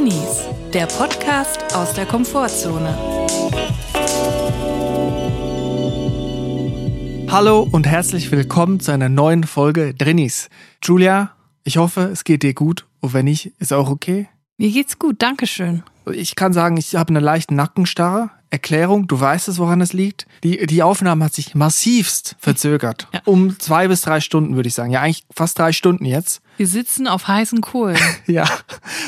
Drinnies, der Podcast aus der Komfortzone. Hallo und herzlich willkommen zu einer neuen Folge Drinnies. Julia, ich hoffe, es geht dir gut und wenn nicht, ist auch okay. Mir geht's gut, Dankeschön. Ich kann sagen, ich habe eine leichte Nackenstarre. Erklärung, du weißt es, woran es liegt. Die, die Aufnahme hat sich massivst verzögert. Ja. Um zwei bis drei Stunden, würde ich sagen. Ja, eigentlich fast drei Stunden jetzt. Wir sitzen auf heißen Kohlen. Ja.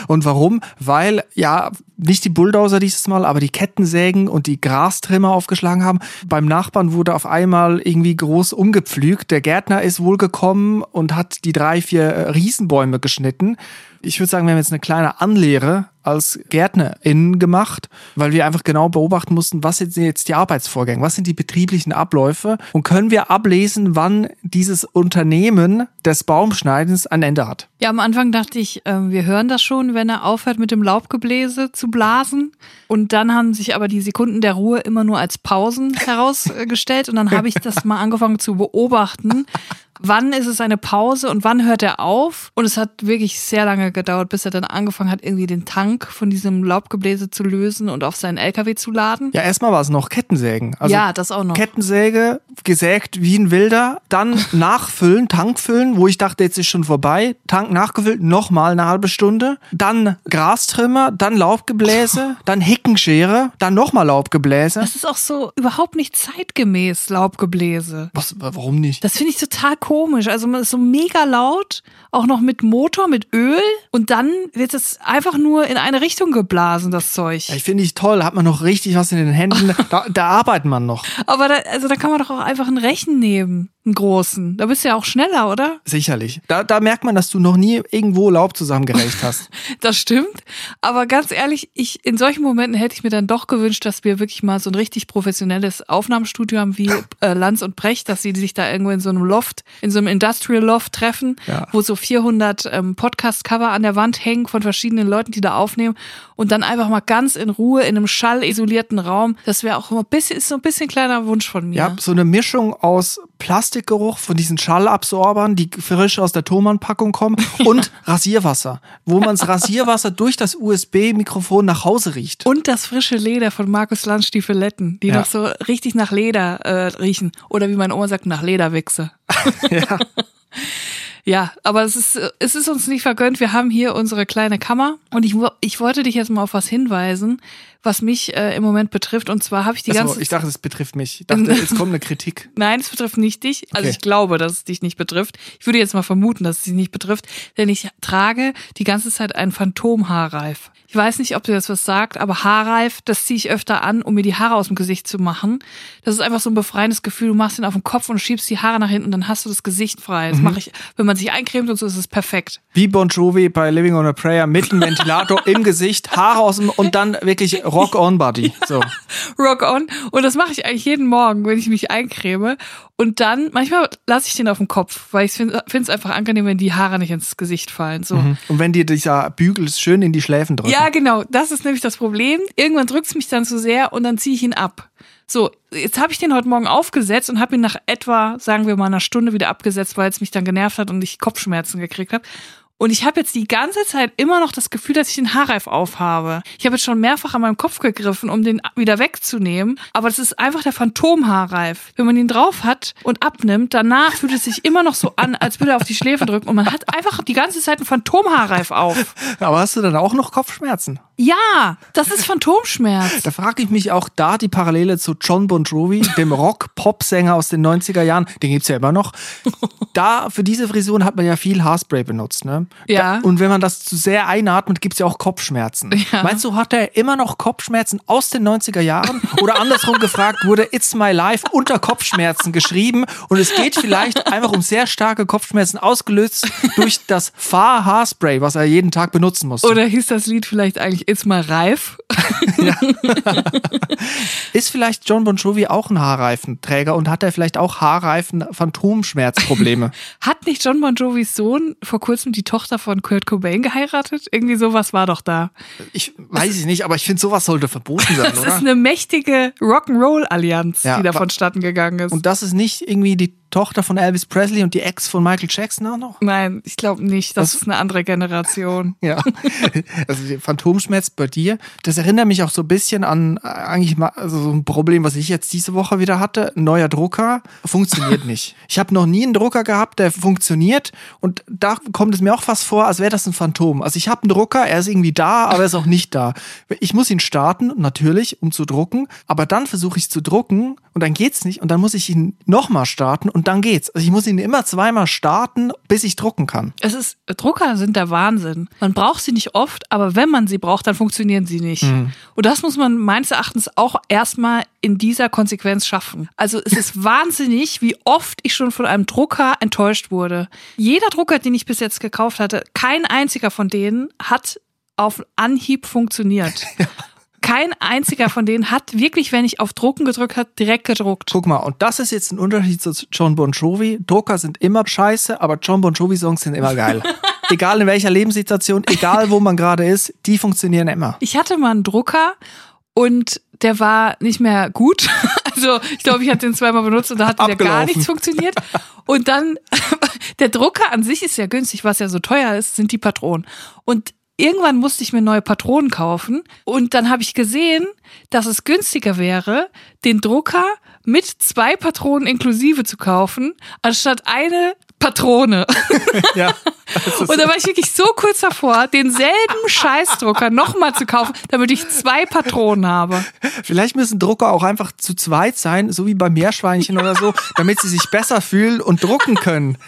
Und warum? Weil, ja, nicht die Bulldozer dieses Mal, aber die Kettensägen und die Grastrimmer aufgeschlagen haben. Beim Nachbarn wurde auf einmal irgendwie groß umgepflügt. Der Gärtner ist wohl gekommen und hat die drei, vier äh, Riesenbäume geschnitten. Ich würde sagen, wir haben jetzt eine kleine Anlehre als GärtnerInnen gemacht, weil wir einfach genau beobachten mussten, was sind jetzt die Arbeitsvorgänge, was sind die betrieblichen Abläufe und können wir ablesen, wann dieses Unternehmen des Baumschneidens ein Ende hat. Ja, am Anfang dachte ich, äh, wir hören das schon, wenn er aufhört mit dem Laubgebläse zu blasen. Und dann haben sich aber die Sekunden der Ruhe immer nur als Pausen herausgestellt. Und dann habe ich das mal angefangen zu beobachten. Wann ist es eine Pause und wann hört er auf? Und es hat wirklich sehr lange gedauert, bis er dann angefangen hat, irgendwie den Tank von diesem Laubgebläse zu lösen und auf seinen LKW zu laden. Ja, erstmal war es noch Kettensägen. Also ja, das auch noch. Kettensäge, gesägt wie ein Wilder, dann nachfüllen, Tank füllen, wo ich dachte, jetzt ist schon vorbei, Tank nachgefüllt, nochmal eine halbe Stunde, dann Grastrimmer, dann Laubgebläse, dann Heckenschere, dann nochmal Laubgebläse. Das ist auch so überhaupt nicht zeitgemäß, Laubgebläse. Was, warum nicht? Das finde ich total komisch. Also man ist so mega laut, auch noch mit Motor, mit Öl. Und dann wird es einfach nur in eine Richtung geblasen, das Zeug. Ich finde ich toll, hat man noch richtig was in den Händen, da, da arbeitet man noch. Aber da, also da kann man doch auch einfach einen Rechen nehmen, einen großen. Da bist du ja auch schneller, oder? Sicherlich. Da, da merkt man, dass du noch nie irgendwo Laub zusammengerecht hast. Das stimmt. Aber ganz ehrlich, ich, in solchen Momenten hätte ich mir dann doch gewünscht, dass wir wirklich mal so ein richtig professionelles Aufnahmestudio haben wie äh, Lanz und Brecht, dass sie sich da irgendwo in so einem Loft, in so einem Industrial Loft treffen, Ja. wo so 400 ähm, Podcast-Cover an der Wand hängen von verschiedenen Leuten, die da aufnehmen und dann einfach mal ganz in Ruhe in einem schallisolierten Raum. Das wäre auch immer ein bisschen, ist so ein bisschen kleiner Wunsch von mir. Ja, so eine Mischung aus Plastikgeruch von diesen Schallabsorbern, die frisch aus der Thomann-Packung kommen, und Rasierwasser, wo man das Rasierwasser durch das USB-Mikrofon nach Hause riecht. Und das frische Leder von Markus Lanz Stiefeletten, die Ja. noch so richtig nach Leder äh, riechen. Oder wie meine Oma sagt, nach Lederwichse. Ja. Ja, aber es ist, es ist uns nicht vergönnt. Wir haben hier unsere kleine Kammer und ich, ich wollte dich jetzt mal auf was hinweisen, was mich äh, im Moment betrifft. Und zwar habe ich die Also, ganze ich dachte, es betrifft mich. Ich dachte, jetzt kommt eine Kritik. Nein, es betrifft nicht dich. Also Okay. ich glaube, dass es dich nicht betrifft. Ich würde jetzt mal vermuten, dass es dich nicht betrifft, denn ich trage die ganze Zeit einen Phantomhaarreif. Ich weiß nicht, ob dir das was sagt, aber Haarreif, das ziehe ich öfter an, um mir die Haare aus dem Gesicht zu machen. Das ist einfach so ein befreiendes Gefühl. Du machst ihn auf den Kopf und schiebst die Haare nach hinten und dann hast du das Gesicht frei. Das mache ich, wenn man sich eincremt und so, ist es perfekt. Wie Bon Jovi bei Living on a Prayer mit einem Ventilator im Gesicht, Haare aus dem und dann wirklich Rock on Body. So. Rock on. Und das mache ich eigentlich jeden Morgen, wenn ich mich eincreme. Und dann, manchmal lasse ich den auf dem Kopf, weil ich finde es einfach angenehm, wenn die Haare nicht ins Gesicht fallen. So. Und wenn dir dieser Bügel schön in die Schläfen drückt. Ja, genau. Das ist nämlich das Problem. Irgendwann drückt es mich dann zu sehr und dann ziehe ich ihn ab. So, jetzt habe ich den heute Morgen aufgesetzt und habe ihn nach etwa, sagen wir mal, einer Stunde wieder abgesetzt, weil es mich dann genervt hat und ich Kopfschmerzen gekriegt habe. Und ich habe jetzt die ganze Zeit immer noch das Gefühl, dass ich den Haarreif aufhabe. Ich habe jetzt schon mehrfach an meinem Kopf gegriffen, um den wieder wegzunehmen. Aber das ist einfach der Phantomhaarreif. Wenn man ihn drauf hat und abnimmt, danach fühlt es sich immer noch so an, als würde er auf die Schläfe drücken. Und man hat einfach die ganze Zeit einen Phantomhaarreif auf. Aber hast du dann auch noch Kopfschmerzen? Ja, das ist Phantomschmerz. Da frage ich mich auch da die Parallele zu John Bon Jovi, dem Rock-Pop-Sänger aus den 90er Jahren. Den gibt's ja immer noch. Da, für diese Frisuren hat man ja viel Haarspray benutzt, ne? Ja. Und wenn man das zu sehr einatmet, gibt's ja auch Kopfschmerzen. Ja. Meinst du, hat er immer noch Kopfschmerzen aus den 90er Jahren? Oder andersrum gefragt, wurde It's My Life unter Kopfschmerzen geschrieben und es geht vielleicht einfach um sehr starke Kopfschmerzen ausgelöst durch das Fahr-Haarspray, was er jeden Tag benutzen musste. Oder hieß das Lied vielleicht eigentlich It's mal reif? Ist vielleicht John Bon Jovi auch ein Haarreifenträger und hat er vielleicht auch Haarreifen Phantomschmerzprobleme? Hat nicht John Bon Jovis Sohn vor kurzem die Tochter von Kurt Cobain geheiratet? Irgendwie sowas war doch da. Ich weiß es nicht, aber ich finde, sowas sollte verboten sein, Das ist oder? eine mächtige Rock'n'Roll-Allianz, Ja, die da aber- vonstatten gegangen ist. Und das ist nicht irgendwie die Tochter von Elvis Presley und die Ex von Michael Jackson auch noch? Nein, ich glaube nicht. Das Was? ist eine andere Generation. Ja. Also der Phantomschmerz bei dir, das erinnert mich auch so ein bisschen an äh, eigentlich mal also so ein Problem, was ich jetzt diese Woche wieder hatte. Ein neuer Drucker funktioniert nicht. Ich habe noch nie einen Drucker gehabt, der funktioniert und da kommt es mir auch fast vor, als wäre das ein Phantom. Also ich habe einen Drucker, er ist irgendwie da, aber er ist auch nicht da. Ich muss ihn starten, natürlich, um zu drucken, aber dann versuche ich zu drucken und dann geht's nicht und dann muss ich ihn nochmal starten und dann geht's. Also ich muss ihn immer zweimal starten, bis ich drucken kann. Es ist, Drucker sind der Wahnsinn. Man braucht sie nicht oft, aber wenn man sie braucht, dann funktionieren sie nicht. Mhm. Und das muss man meines Erachtens auch erstmal in dieser Konsequenz schaffen. Also es ist wahnsinnig, wie oft ich schon von einem Drucker enttäuscht wurde. Jeder Drucker, den ich bis jetzt gekauft hatte, kein einziger von denen hat auf Anhieb funktioniert. Kein einziger von denen hat wirklich, wenn ich auf Drucken gedrückt habe, direkt gedruckt. Guck mal, und das ist jetzt ein Unterschied zu John Bon Jovi. Drucker sind immer scheiße, aber John Bon Jovi Songs sind immer geil. egal in welcher Lebenssituation, egal wo man gerade ist, die funktionieren immer. Ich hatte mal einen Drucker und der war nicht mehr gut. Also ich glaube, ich hatte den zweimal benutzt und da hat der gar nichts funktioniert. Und dann, der Drucker an sich ist ja günstig, was ja so teuer ist, sind die Patronen. Und irgendwann musste ich mir neue Patronen kaufen und dann habe ich gesehen, dass es günstiger wäre, den Drucker mit zwei Patronen inklusive zu kaufen, anstatt eine Patrone. Ja. Und da war ich wirklich so kurz davor, denselben Scheißdrucker nochmal zu kaufen, damit ich zwei Patronen habe. Vielleicht müssen Drucker auch einfach zu zweit sein, so wie bei Meerschweinchen oder so, damit sie sich besser fühlen und drucken können.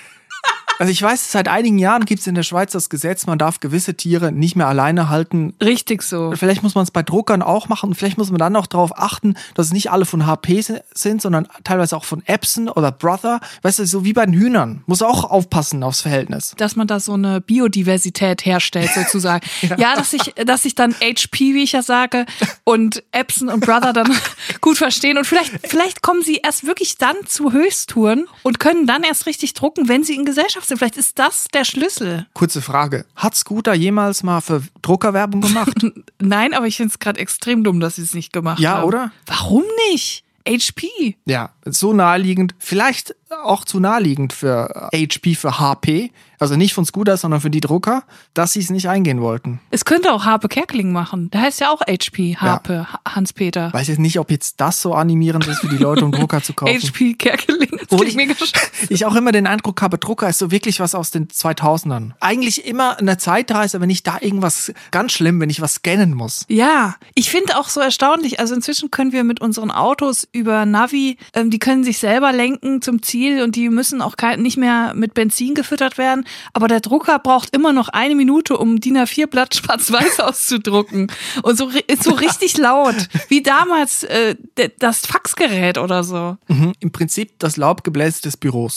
Also ich weiß, seit einigen Jahren gibt es in der Schweiz das Gesetz, man darf gewisse Tiere nicht mehr alleine halten. Richtig so. Vielleicht muss man es bei Druckern auch machen und vielleicht muss man dann auch darauf achten, dass es nicht alle von HP si- sind, sondern teilweise auch von Epson oder Brother. Weißt du, so wie bei den Hühnern. Muss auch aufpassen aufs Verhältnis. Dass man da so eine Biodiversität herstellt, sozusagen. ja. dass ich, dass ich dann HP, wie ich ja sage, und Epson und Brother dann gut verstehen. Und vielleicht, vielleicht kommen sie erst wirklich dann zu Höchsttouren und können dann erst richtig drucken, wenn sie in Gesellschaft sind. Vielleicht ist das der Schlüssel. Kurze Frage. Hat Scooter jemals mal für Druckerwerbung gemacht? Nein, aber ich finde es gerade extrem dumm, dass sie es nicht gemacht Ja, haben. oder? Warum nicht? HP. ja, so naheliegend. Vielleicht auch zu naheliegend für HP, für HP. Also nicht von Scooter, sondern für die Drucker, dass sie es nicht eingehen wollten. Es könnte auch Harpe Kerkeling machen. Der heißt ja auch HP, Harpe, Ha- Hans-Peter. Weiß jetzt nicht, ob jetzt das so animierend ist für die Leute, um Drucker zu kaufen. HP Kerkeling. Das klingt mega ich auch immer den Eindruck habe, Drucker ist so wirklich was aus den 2000ern. Eigentlich immer eine Zeitreise, wenn ich da irgendwas ganz schlimm, wenn ich was scannen muss. Ja, ich finde auch so erstaunlich. Also inzwischen können wir mit unseren Autos über Navi, ähm, die können sich selber lenken zum Ziel und die müssen auch nicht mehr mit Benzin gefüttert werden. Aber der Drucker braucht immer noch eine Minute, um DIN A4-Blatt schwarz-weiß auszudrucken. Und so, so richtig laut. Wie damals äh, das Faxgerät oder so. Mhm. Im Prinzip das Laubgebläse des Büros.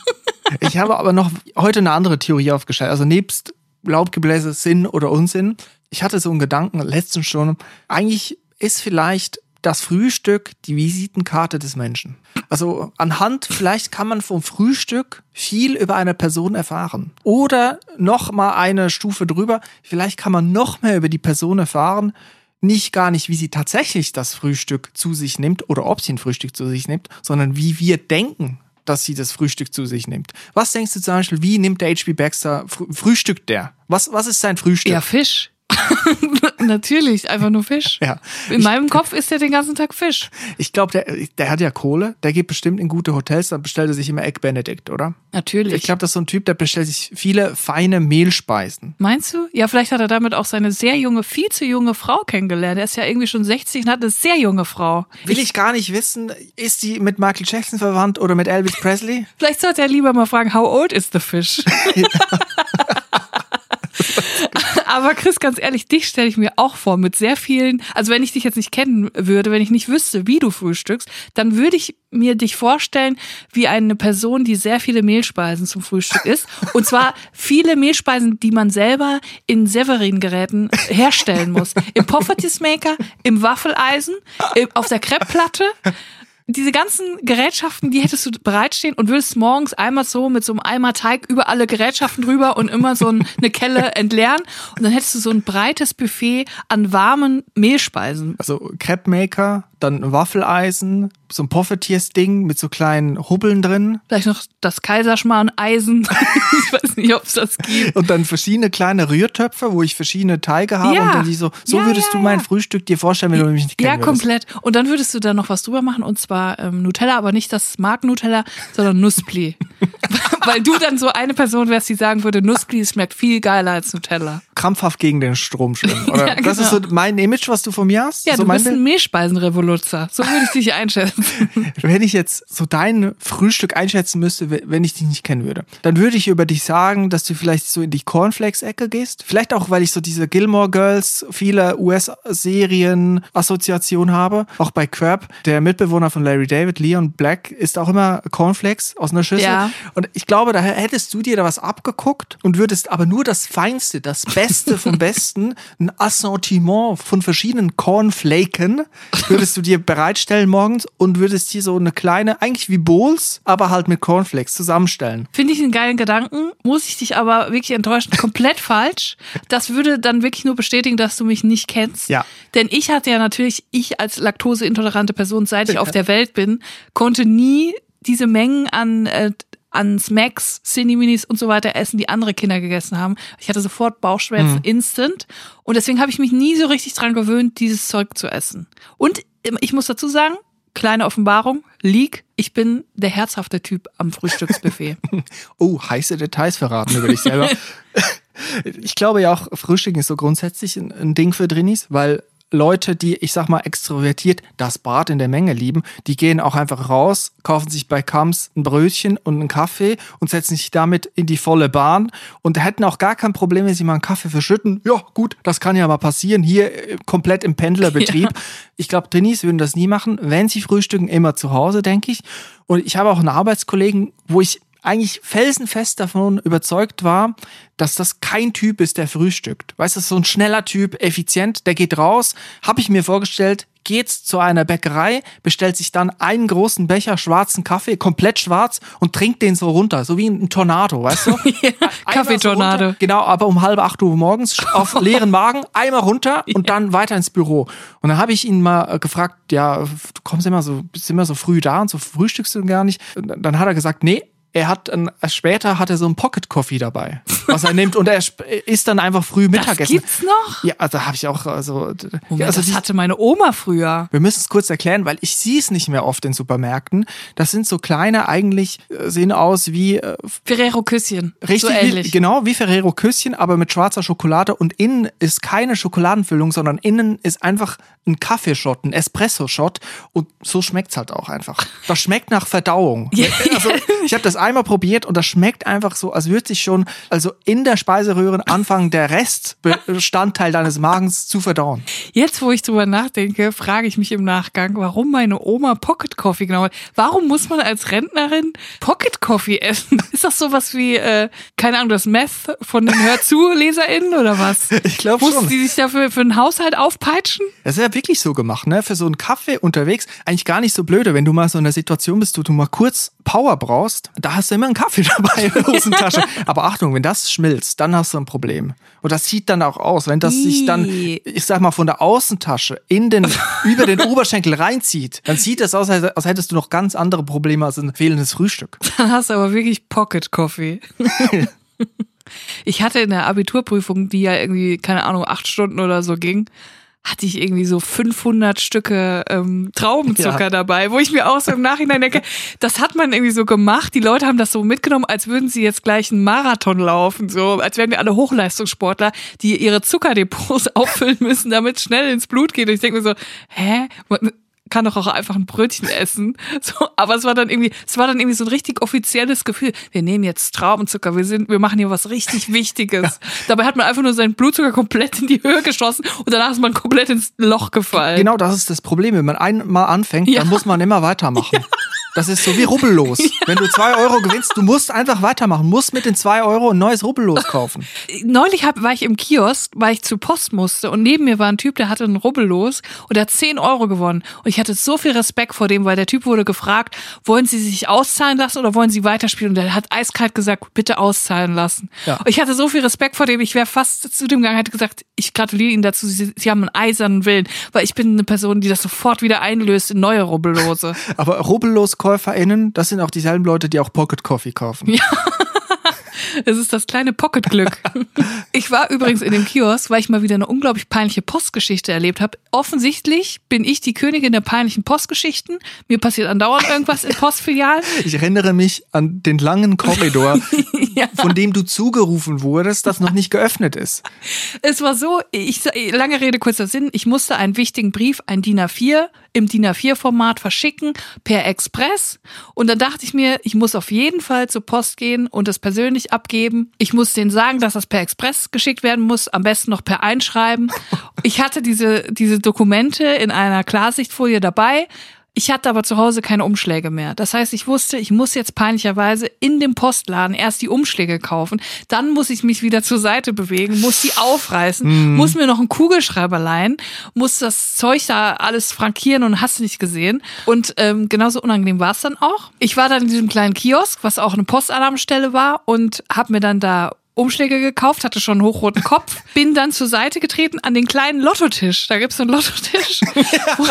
ich habe aber noch heute eine andere Theorie aufgestellt. Also nebst Laubgebläse Sinn oder Unsinn. Ich hatte so einen Gedanken letztens schon. Eigentlich ist vielleicht das Frühstück die Visitenkarte des Menschen. Also anhand, vielleicht kann man vom Frühstück viel über eine Person erfahren. Oder noch mal eine Stufe drüber, vielleicht kann man noch mehr über die Person erfahren, nicht gar nicht, wie sie tatsächlich das Frühstück zu sich nimmt oder ob sie ein Frühstück zu sich nimmt, sondern wie wir denken, dass sie das Frühstück zu sich nimmt. Was denkst du zum Beispiel, wie nimmt der H.P. Baxter, frü frühstückt der? Was, was ist sein Frühstück? Ja, Fisch. Natürlich, einfach nur Fisch. Ja. In meinem Kopf ist der den ganzen Tag Fisch. Ich glaube, der, der hat ja Kohle, der geht bestimmt in gute Hotels, dann bestellt er sich immer Egg Benedict, oder? Natürlich. Ich glaube, das ist so ein Typ, der bestellt sich viele feine Mehlspeisen. Meinst du? Ja, vielleicht hat er damit auch seine sehr junge, viel zu junge Frau kennengelernt. Er ist ja irgendwie schon 60 und hat eine sehr junge Frau. Will ich gar nicht wissen, ist die mit Michael Jackson verwandt oder mit Elvis Presley? Vielleicht sollte er lieber mal fragen, how old is the fish? Aber Chris, ganz ehrlich, dich stelle ich mir auch vor mit sehr vielen, also wenn ich dich jetzt nicht kennen würde, wenn ich nicht wüsste, wie du frühstückst, dann würde ich mir dich vorstellen wie eine Person, die sehr viele Mehlspeisen zum Frühstück isst. Und zwar viele Mehlspeisen, die man selber in Severin-Geräten herstellen muss. Im Poffertjes-Maker, im Waffeleisen, auf der Crepe-Platte diese ganzen Gerätschaften, die hättest du bereitstehen und würdest morgens einmal so mit so einem Eimer Teig über alle Gerätschaften drüber und immer so ein, eine Kelle entleeren und dann hättest du so ein breites Buffet an warmen Mehlspeisen. Also Crepe Maker, dann ein Waffeleisen, so ein Poffertiers-Ding mit so kleinen Hubbeln drin. Vielleicht noch das Kaiserschmarrn-Eisen. ich weiß nicht, ob es das gibt. Und dann verschiedene kleine Rührtöpfe, wo ich verschiedene Teige habe. Ja. Und dann die so, so Ja, würdest ja, du mein. Frühstück dir vorstellen, wenn du mich nicht kennen Ja, komplett. Und dann würdest du da noch was drüber machen und zwar ähm, Nutella, aber nicht das Mark-Nutella, sondern Nuspli. Weil du dann so eine Person wärst, die sagen würde, Nuspli schmeckt viel geiler als Nutella. Krampfhaft gegen den Strom schwimmen. Oder? Ja, Das ist so genau. mein Image, was du von mir hast. Ja, so du bist ein Mehlspeisenrevoluzzer. So würde ich dich einschätzen. Wenn ich jetzt so dein Frühstück einschätzen müsste, wenn ich dich nicht kennen würde, dann würde ich über dich sagen, dass du vielleicht so in die Cornflakes-Ecke gehst. Vielleicht auch, weil ich so diese Gilmore Girls, viele US-Serien-Assoziation habe. Auch bei Crab, der Mitbewohner von Larry David, Leon Black, isst auch immer Cornflakes aus einer Schüssel. Ja. Und ich glaube, da hättest du dir da was abgeguckt und würdest aber nur das Feinste, das Beste vom Besten, ein Assortiment von verschiedenen Cornflaken, würdest du dir bereitstellen morgens und würdest hier so eine kleine, eigentlich wie Bowls, aber halt mit Cornflakes zusammenstellen. Finde ich einen geilen Gedanken, muss ich dich aber wirklich enttäuschen. Komplett falsch. Das würde dann wirklich nur bestätigen, dass du mich nicht kennst. Ja. Denn ich hatte ja natürlich, ich als laktoseintolerante Person, seit ich auf der Welt bin, konnte nie diese Mengen an, äh, an Smacks, Cineminis und so weiter essen, die andere Kinder gegessen haben. Ich hatte sofort Bauchschmerzen instant. Und deswegen habe ich mich nie so richtig dran gewöhnt, dieses Zeug zu essen. Und ähm, ich muss dazu sagen, kleine Offenbarung, Leak, ich bin der herzhafte Typ am Frühstücksbuffet. Oh, heiße Details verraten über dich selber. ich glaube ja auch, Frühstück ist so grundsätzlich ein, ein Ding für Drinis, weil Leute, die, ich sag mal, extrovertiert das Bad in der Menge lieben, die gehen auch einfach raus, kaufen sich bei Kams ein Brötchen und einen Kaffee und setzen sich damit in die volle Bahn und hätten auch gar kein Problem, wenn sie mal einen Kaffee verschütten. Ja, gut, das kann ja mal passieren. Hier äh, komplett im Pendlerbetrieb. Ich glaube, Drinis würden das nie machen. Wenn sie frühstücken, immer zu Hause, denke ich. Und ich habe auch einen Arbeitskollegen, wo ich eigentlich felsenfest davon überzeugt war, dass das kein Typ ist, der frühstückt. Weißt du, so ein schneller Typ, effizient, der geht raus, habe ich mir vorgestellt, geht zu einer Bäckerei, bestellt sich dann einen großen Becher schwarzen Kaffee, komplett schwarz und trinkt den so runter, so wie ein Tornado, weißt du? Einmal Kaffeetornado. So genau, aber um halb acht Uhr morgens auf leeren Magen, einmal runter und dann weiter ins Büro. Und dann habe ich ihn mal äh, gefragt, ja, du kommst immer so, bist immer so früh da und so frühstückst du gar nicht. Und dann hat er gesagt, nee, er hat ein, später hat er so einen Pocket Coffee dabei, was er nimmt und er sp- isst dann einfach früh Das Mittagessen. gibt's noch? Ja, also habe ich auch also, Moment, ja, also das hatte meine Oma früher. wir müssen es kurz erklären, weil ich sehe es nicht mehr oft in Supermärkten. Das sind so kleine, eigentlich äh, sehen aus wie äh, Ferrero Küsschen. Richtig, so ähnlich. Wie, genau wie Ferrero Küsschen, aber mit schwarzer Schokolade und innen ist keine Schokoladenfüllung, sondern innen ist einfach ein Kaffeeshot, ein Espresso-Shot und so schmeckt's halt auch einfach. Das schmeckt nach Verdauung. Also, ich habe das einmal probiert und das schmeckt einfach so, als würde sich schon also in der Speiseröhre anfangen, der Restbestandteil deines Magens zu verdauen. Jetzt, wo ich drüber nachdenke, frage ich mich im Nachgang, warum meine Oma Pocket Coffee genau. Warum muss man als Rentnerin Pocket Coffee essen? Ist das sowas wie, äh, keine Ahnung, das Meth von den Hör zu LeserInnen oder was? Ich glaub Mussten schon. die sich dafür für einen Haushalt aufpeitschen? Das ist ja wirklich so gemacht, ne? Für so einen Kaffee unterwegs eigentlich gar nicht so blöde, wenn du mal so in der Situation bist, wo du mal kurz Power brauchst, da hast du immer einen Kaffee dabei in der Hosentasche. Aber Achtung, wenn das schmilzt, dann hast du ein Problem. Und das sieht dann auch aus, wenn das sich dann, ich sag mal, von der Außentasche in den, über den Oberschenkel reinzieht, dann sieht das aus, als als hättest du noch ganz andere Probleme als ein fehlendes Frühstück. Dann hast du aber wirklich Pocket Coffee. ich hatte in der Abiturprüfung, die ja irgendwie, keine Ahnung, acht Stunden oder so ging, hatte ich irgendwie so 500 Stücke ähm, Traubenzucker Ja. dabei, wo ich mir auch so im Nachhinein denke, das hat man irgendwie so gemacht. Die Leute haben das so mitgenommen, als würden sie jetzt gleich einen Marathon laufen, so als wären wir alle Hochleistungssportler, die ihre Zuckerdepots auffüllen müssen, damit es schnell ins Blut geht. Und ich denke mir so, hä? Kann doch auch einfach ein Brötchen essen. So, aber es war dann irgendwie, es war dann irgendwie so ein richtig offizielles Gefühl. Wir nehmen jetzt Traubenzucker, wir sind, wir machen hier was richtig Wichtiges. Dabei hat man einfach nur seinen Blutzucker komplett in die Höhe geschossen und danach ist man komplett ins Loch gefallen. Genau das ist das Problem. Wenn man einmal anfängt, Ja. dann muss man immer weitermachen. Das ist so wie Rubbellos. Wenn du zwei Euro gewinnst, du musst einfach weitermachen, musst mit den zwei Euro ein neues Rubbellos kaufen. Neulich hab, war ich im Kiosk, weil ich zur Post musste und neben mir war ein Typ, der hatte ein Rubbellos und der hat 10 Euro gewonnen. Und ich hatte so viel Respekt vor dem, weil der Typ wurde gefragt, wollen Sie sich auszahlen lassen oder wollen Sie weiterspielen? Und der hat eiskalt gesagt, bitte auszahlen lassen. Ja. Und ich hatte so viel Respekt vor dem, ich wäre fast zu dem gegangen, hätte gesagt, ich gratuliere Ihnen dazu, Sie, Sie haben einen eisernen Willen, weil ich bin eine Person, die das sofort wieder einlöst in neue Rubbellose. Aber Rubbellos-KäuferInnen, das sind auch dieselben Leute, die auch Pocket Coffee kaufen. Ja. Es ist das kleine Pocketglück. Ich war übrigens in dem Kiosk, weil ich mal wieder eine unglaublich peinliche Postgeschichte erlebt habe. Offensichtlich bin ich die Königin der peinlichen Postgeschichten. Mir passiert andauernd irgendwas in Postfilialen. Ich erinnere mich an den langen Korridor, Ja. von dem du zugerufen wurdest, das noch nicht geöffnet ist. Es war so, ich lange Rede kurzer Sinn, ich musste einen wichtigen Brief, ein DIN A4 im DIN A4 Format verschicken per Express und dann dachte ich mir, ich muss auf jeden Fall zur Post gehen und das persönlich abgeben. Ich muss denen sagen, dass das per Express geschickt werden muss, am besten noch per Einschreiben. Ich hatte diese diese Dokumente in einer Klarsichtfolie dabei. Ich hatte aber zu Hause keine Umschläge mehr. Das heißt, ich wusste, ich muss jetzt peinlicherweise in dem Postladen erst die Umschläge kaufen. Dann muss ich mich wieder zur Seite bewegen, muss die aufreißen, muss mir noch einen Kugelschreiber leihen, muss das Zeug da alles frankieren und hast du nicht gesehen. Und ähm, genauso unangenehm war es dann auch. Ich war dann in diesem kleinen Kiosk, was auch eine Postalarmstelle war und habe mir dann da Umschläge gekauft, hatte schon einen hochroten Kopf, bin dann zur Seite getreten an den kleinen Lottotisch. Da gibt's so einen Lottotisch, wo,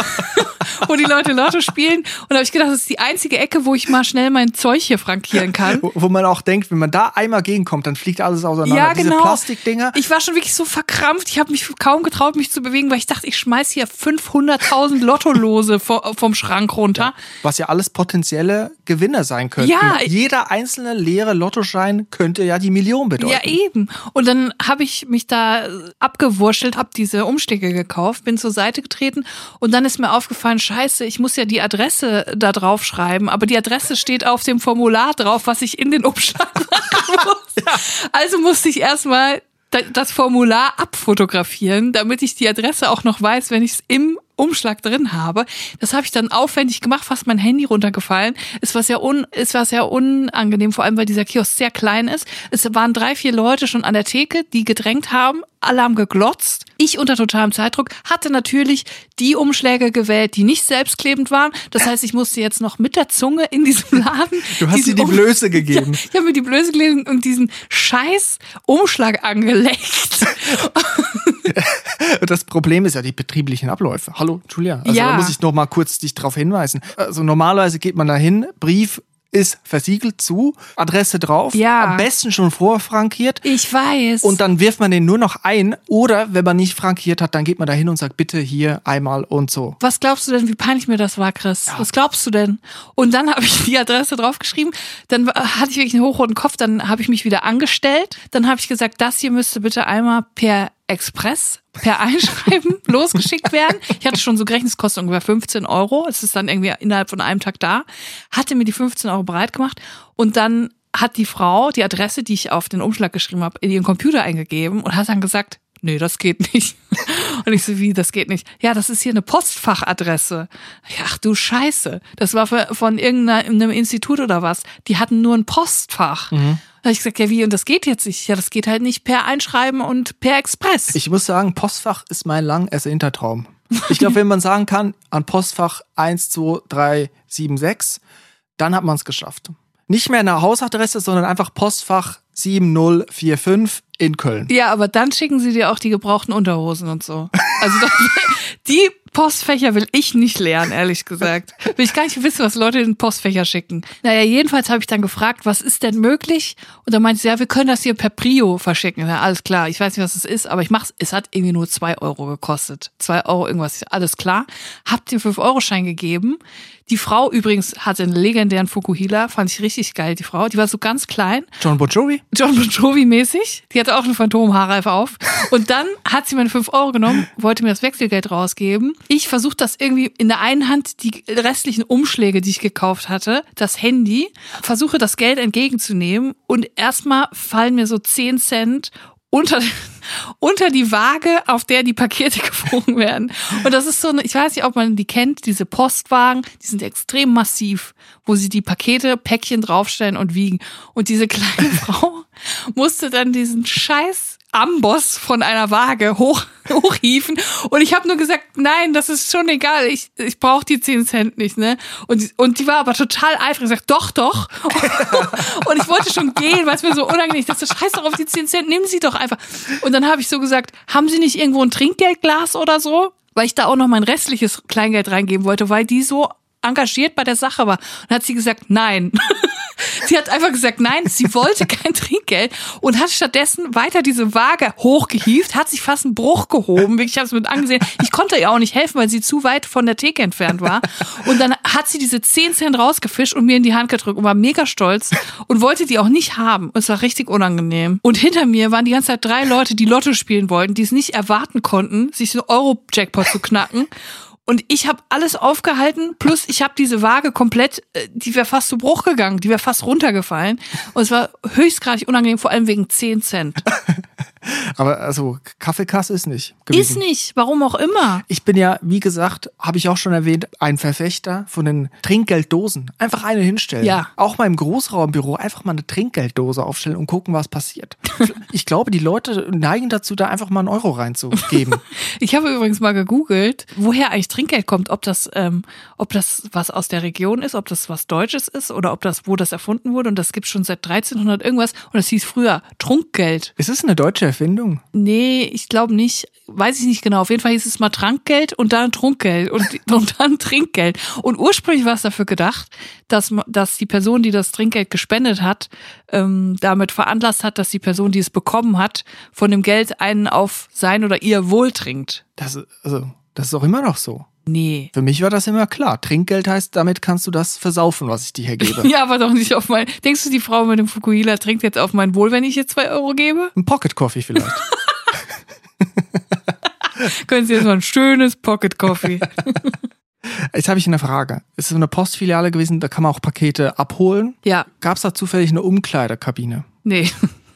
wo die Leute Lotto spielen. Und da habe ich gedacht, das ist die einzige Ecke, wo ich mal schnell mein Zeug hier frankieren kann. Wo, wo man auch denkt, wenn man da einmal gegenkommt, dann fliegt alles auseinander. Ja, Diese genau. Plastikdinger. Ich war schon wirklich so verkrampft. Ich habe mich kaum getraut, mich zu bewegen, weil ich dachte, ich schmeiß hier 500.000 Lottolose vo- vom Schrank runter. Was ja alles potenzielle Gewinner sein könnten. Ja. Jeder einzelne leere Lottoschein könnte ja die Million bedeuten. Ja, eben. Und dann habe ich mich da abgewurschtelt, habe diese Umschläge gekauft, bin zur Seite getreten und dann ist mir aufgefallen, scheiße, ich muss ja die Adresse da drauf schreiben, aber die Adresse steht auf dem Formular drauf, was ich in den Umschlag machen muss. Also musste ich erstmal da- das Formular abfotografieren, damit ich die Adresse auch noch weiß, wenn ich es im Umschlag drin habe. Das habe ich dann aufwendig gemacht, fast mein Handy runtergefallen. Es war sehr un, es war sehr unangenehm, vor allem weil dieser Kiosk sehr klein ist. Es waren drei, vier Leute schon an der Theke, die gedrängt haben. Haben geglotzt. Ich unter totalem Zeitdruck hatte natürlich die Umschläge gewählt, die nicht selbstklebend waren. Das heißt, ich musste jetzt noch mit der Zunge in diesem Laden. Du hast dir die Blöße gegeben. Ja, ich habe mir die Blöße gelesen und diesen scheiß Umschlag angeleckt. Das Problem ist ja die betrieblichen Abläufe. Hallo, Julia. Also Ja. da muss ich noch mal kurz dich drauf hinweisen. Also normalerweise geht man da hin, Brief ist versiegelt zu, Adresse drauf, Ja. am besten schon vorfrankiert. Ich weiß. Und dann wirft man den nur noch ein. Oder wenn man nicht frankiert hat, dann geht man da hin und sagt, bitte hier einmal und so. Was glaubst du denn, wie peinlich mir das war, Chris? Was glaubst du denn? Und dann habe ich die Adresse draufgeschrieben. Dann hatte ich wirklich einen hochroten Kopf. Dann habe ich mich wieder angestellt. Dann habe ich gesagt, das hier müsste bitte einmal per Express, per Einschreiben losgeschickt werden. Ich hatte schon so gerechnet, es kostet ungefähr 15 Euro. Es ist dann irgendwie innerhalb von einem Tag da. Hatte mir die 15 Euro bereit gemacht. Und dann hat die Frau die Adresse, die ich auf den Umschlag geschrieben habe, in ihren Computer eingegeben und hat dann gesagt, nee, das geht nicht. Und ich so, wie, das geht nicht? Ja, das ist hier eine Postfachadresse. Ja, ach du Scheiße. Das war für, von irgendeinem Institut oder was. Die hatten nur ein Postfach. Da habe ich gesagt, ja wie, und das geht jetzt nicht. Ja, das geht halt nicht per Einschreiben und per Express. Ich muss sagen, Postfach ist mein lang ersehnter Traum. Ich glaube, wenn man sagen kann, an Postfach 1, 2, 3, 7, 6, dann hat man es geschafft. Nicht mehr eine Hausadresse, sondern einfach Postfach 7045 in Köln. Ja, aber dann schicken sie dir auch die gebrauchten Unterhosen und so. Also das, die Postfächer will ich nicht lernen, ehrlich gesagt. Will ich gar nicht wissen, was Leute in Postfächer schicken. Naja, jedenfalls habe ich dann gefragt, was ist denn möglich? Und dann meinte sie, ja, wir können das hier per Prio verschicken. Ja, alles klar. Ich weiß nicht, was es ist, aber ich mach's. Es hat irgendwie nur zwei Euro gekostet. Zwei Euro irgendwas. Alles klar. Hab den 5-Euro-Schein gegeben. Die Frau übrigens hatte einen legendären Fukuhila. Fand ich richtig geil, die Frau. Die war so ganz klein. John Bon Jovi? John Bon Jovi-mäßig. Die hatte auch eine Phantomhaarreife auf. Und dann hat sie meine 5 Euro genommen, wollte mir das Wechselgeld rausgeben. Ich versuche das irgendwie in der einen Hand, die restlichen Umschläge, die ich gekauft hatte, das Handy, versuche das Geld entgegenzunehmen und erstmal fallen mir so 10 Cent unter, unter die Waage, auf der die Pakete gewogen werden. Und das ist so ich weiß nicht, ob man die kennt, diese Postwagen, die sind extrem massiv, wo sie die Pakete, Päckchen draufstellen und wiegen. Und diese kleine Frau musste dann diesen scheiß Amboss von einer Waage hoch, hochhieven. Und ich habe nur gesagt, nein, das ist schon egal, ich, ich brauche die 10 Cent nicht. ne? Und, und die war aber total eifrig, sagt, doch, doch. und ich wollte schon gehen, weil es mir so unangenehm ist. Scheiß doch auf die 10 Cent, nehmen Sie doch einfach. Und dann habe ich so gesagt, haben Sie nicht irgendwo ein Trinkgeldglas oder so? Weil ich da auch noch mein restliches Kleingeld reingeben wollte, weil die so engagiert bei der Sache war. Und hat sie gesagt, nein. sie hat einfach gesagt, nein, sie wollte kein Trinkgeld und hat stattdessen weiter diese Waage hochgehievt, hat sich fast einen Bruch gehoben. Ich habe es mit angesehen. Ich konnte ihr auch nicht helfen, weil sie zu weit von der Theke entfernt war. Und dann hat sie diese 10 Cent rausgefischt und mir in die Hand gedrückt und war mega stolz und wollte die auch nicht haben. Es war richtig unangenehm. Und hinter mir waren die ganze Zeit drei Leute, die Lotto spielen wollten, die es nicht erwarten konnten, sich so Euro-Jackpot zu knacken. Und ich habe alles aufgehalten, plus ich habe diese Waage komplett, äh, die wäre fast zu Bruch gegangen, die wäre fast runtergefallen. Und es war höchstgradig unangenehm, vor allem wegen 10 Cent. Aber also Kaffeekasse ist nicht. Gewesen. Ist nicht, warum auch immer. Ich bin ja, wie gesagt, habe ich auch schon erwähnt, ein Verfechter von den Trinkgelddosen. Einfach eine hinstellen. Ja. Auch mal im Großraumbüro einfach mal eine Trinkgelddose aufstellen und gucken, was passiert. ich glaube, die Leute neigen dazu, da einfach mal einen Euro reinzugeben. ich habe übrigens mal gegoogelt, woher eigentlich Trinkgeld kommt, ob das, ähm, ob das was aus der Region ist, ob das was Deutsches ist oder ob das, wo das erfunden wurde. Und das gibt schon seit 1300 irgendwas. Und das hieß früher Trunkgeld. Ist es eine deutsche Erfindung? Nee, ich glaube nicht. Weiß ich nicht genau. Auf jeden Fall hieß es mal Trankgeld und dann Trunkgeld und, und dann Trinkgeld. Und ursprünglich war es dafür gedacht, dass, dass die Person, die das Trinkgeld gespendet hat, ähm, damit veranlasst hat, dass die Person, die es bekommen hat, von dem Geld einen auf sein oder ihr Wohl trinkt. Das, also, das ist auch immer noch so. Nee. Für mich war das immer klar. Trinkgeld heißt, damit kannst du das versaufen, was ich dir hier gebe. ja, aber doch nicht auf mein. Denkst du, die Frau mit dem Fukuhila trinkt jetzt auf mein Wohl, wenn ich ihr zwei Euro gebe? Ein Pocket Coffee vielleicht. Können Sie jetzt mal ein schönes Pocket Coffee. Jetzt habe ich eine Frage. Es ist eine Postfiliale gewesen, da kann man auch Pakete abholen. Ja. Gab es da zufällig eine Umkleidekabine? Nee.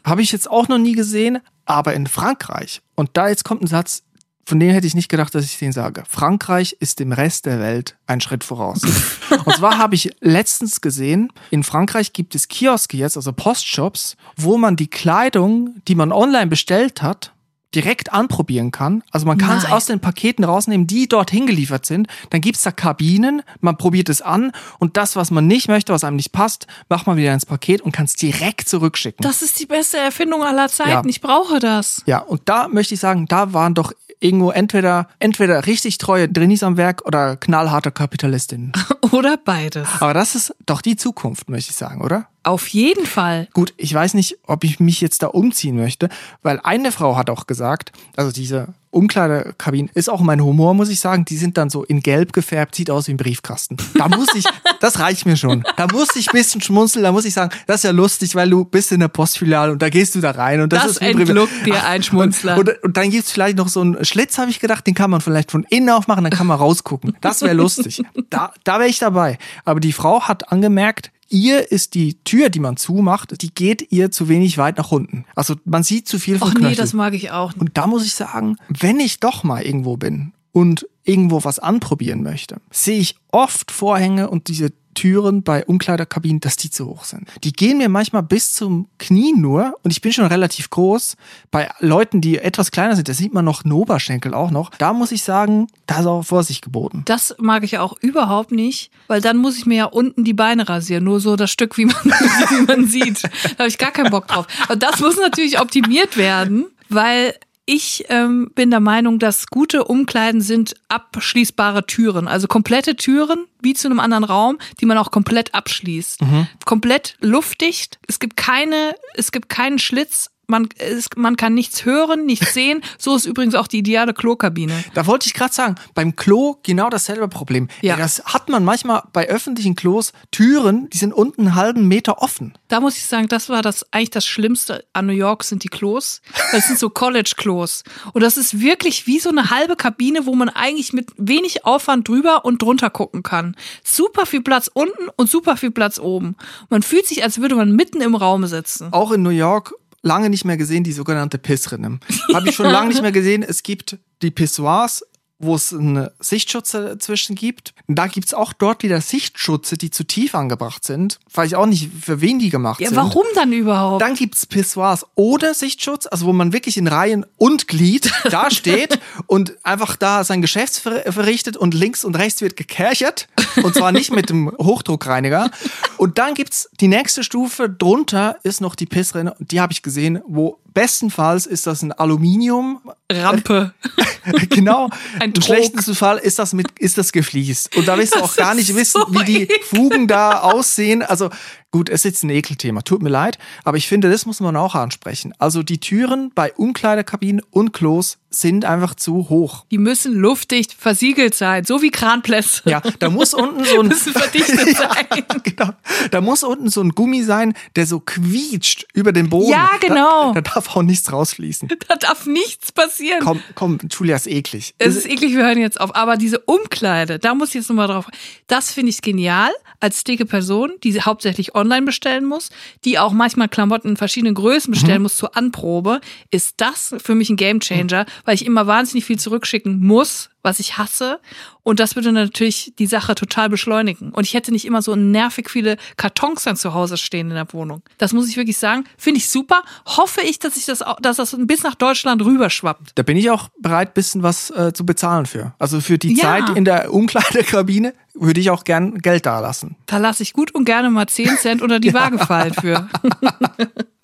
Habe ich jetzt auch noch nie gesehen, aber in Frankreich. Und da jetzt kommt ein Satz, von dem hätte ich nicht gedacht, dass ich den sage. Frankreich ist dem Rest der Welt ein Schritt voraus. Und zwar habe ich letztens gesehen, in Frankreich gibt es Kioske jetzt, also Postshops, wo man die Kleidung, die man online bestellt hat, direkt anprobieren kann. Also man kann es aus den Paketen rausnehmen, die dort hingeliefert sind. Dann gibt's da Kabinen, man probiert es an und das, was man nicht möchte, was einem nicht passt, macht man wieder ins Paket und kann es direkt zurückschicken. Das ist die beste Erfindung aller Zeiten. Ja. Ich brauche das. Ja, und da möchte ich sagen, da waren doch irgendwo entweder, entweder richtig treue Drinis am Werk oder knallharte Kapitalistinnen. oder beides. Aber das ist doch die Zukunft, möchte ich sagen, oder? Auf jeden Fall. Gut, ich weiß nicht, ob ich mich jetzt da umziehen möchte, weil eine Frau hat auch gesagt, also diese Umkleidekabinen ist auch mein Humor, muss ich sagen. Die sind dann so in Gelb gefärbt, sieht aus wie ein Briefkasten. Da muss ich, das reicht mir schon. Da muss ich ein bisschen schmunzeln, da muss ich sagen, das ist ja lustig, weil du bist in der Postfiliale und da gehst du da rein und das, das ist entluckt dir ein Schmunzler. Und, und, und dann gibt's vielleicht noch so einen Schlitz, habe ich gedacht, den kann man vielleicht von innen aufmachen, dann kann man rausgucken. Das wäre lustig. Da, da wäre ich dabei. Aber die Frau hat angemerkt, ihr ist die Tür, die man zumacht, die geht ihr zu wenig weit nach unten. Also man sieht zu viel von Och Knöchel. nee, das mag ich auch. Und da muss ich sagen, wenn ich doch mal irgendwo bin und irgendwo was anprobieren möchte, sehe ich oft Vorhänge und diese Türen bei Umkleiderkabinen, dass die zu hoch sind. Die gehen mir manchmal bis zum Knie nur und ich bin schon relativ groß. Bei Leuten, die etwas kleiner sind, da sieht man noch einen Oberschenkel auch noch. Da muss ich sagen, da ist auch Vorsicht geboten. Das mag ich auch überhaupt nicht, weil dann muss ich mir ja unten die Beine rasieren. Nur so das Stück, wie man, wie man sieht. Da habe ich gar keinen Bock drauf. Und das muss natürlich optimiert werden, weil ich ähm, bin der Meinung, dass gute Umkleiden sind abschließbare Türen, also komplette Türen, wie zu einem anderen Raum, die man auch komplett abschließt. Mhm. Komplett luftdicht. Es gibt keine, es gibt keinen Schlitz man, es, man kann nichts hören, nichts sehen. So ist übrigens auch die ideale Klokabine. Da wollte ich gerade sagen, beim Klo genau dasselbe Problem. Ja. Das hat man manchmal bei öffentlichen Klos Türen, die sind unten einen halben Meter offen. Da muss ich sagen, das war das eigentlich das Schlimmste an New York sind die Klos. Das sind so College-Klos. Und das ist wirklich wie so eine halbe Kabine, wo man eigentlich mit wenig Aufwand drüber und drunter gucken kann. Super viel Platz unten und super viel Platz oben. Man fühlt sich, als würde man mitten im Raum sitzen. Auch in New York lange nicht mehr gesehen, die sogenannte Pissrinne. Habe ich schon lange nicht mehr gesehen. Es gibt die Pissoirs, wo es einen Sichtschutz dazwischen gibt. Da gibt's auch dort wieder Sichtschutze, die zu tief angebracht sind. Weiß ich auch nicht, für wen die gemacht Ja, sind. warum dann überhaupt? Dann gibt's Pissoirs ohne Sichtschutz, also wo man wirklich in Reihen und Glied da steht und einfach da sein Geschäft ver verrichtet und links und rechts wird gekerchert. Und zwar nicht mit dem Hochdruckreiniger. Und dann gibt's die nächste Stufe drunter ist noch die Pissrinne. Und die habe ich gesehen, wo bestenfalls ist das ein Aluminium Rampe. genau. Ein Im schlechtesten Fall ist das mit, ist das gefliest. Und da wirst du auch gar nicht wissen, so wie die. Fugen da aussehen. Also gut, es ist jetzt ein Ekelthema. Tut mir leid. Aber ich finde, das muss man auch ansprechen. Also die Türen bei Umkleidekabinen und Klos sind einfach zu hoch. Die müssen luftdicht versiegelt sein, so wie Kranplätze. Ja, da muss unten so ein, Müssen verdichtet Ja, sein. genau. Da muss unten so ein Gummi sein, der so quietscht über den Boden. Ja, genau. Da, da darf auch nichts rausfließen. Da darf nichts passieren. Komm, komm, Julia ist eklig. Es ist eklig, wir hören jetzt auf. Aber diese Umkleide, da muss ich jetzt nochmal drauf. Das finde ich genial als dicke Person, die sie hauptsächlich online bestellen muss, die auch manchmal Klamotten in verschiedenen Größen bestellen muss zur Anprobe. Ist das für mich ein Gamechanger, weil ich immer wahnsinnig viel zurückschicken muss, was ich hasse. Und das würde natürlich die Sache total beschleunigen. Und ich hätte nicht immer so nervig viele Kartons dann zu Hause stehen in der Wohnung. Das muss ich wirklich sagen. Finde ich super. Hoffe ich, dass ich das, auch- dass das bis nach Deutschland rüberschwappt. Da bin ich auch bereit, bisschen was äh, zu bezahlen für. Also für die Ja. Zeit in der Umkleidekabine würde ich auch gern Geld dalassen. Da lasse ich gut und gerne mal 10 Cent unter die Waage fallen für.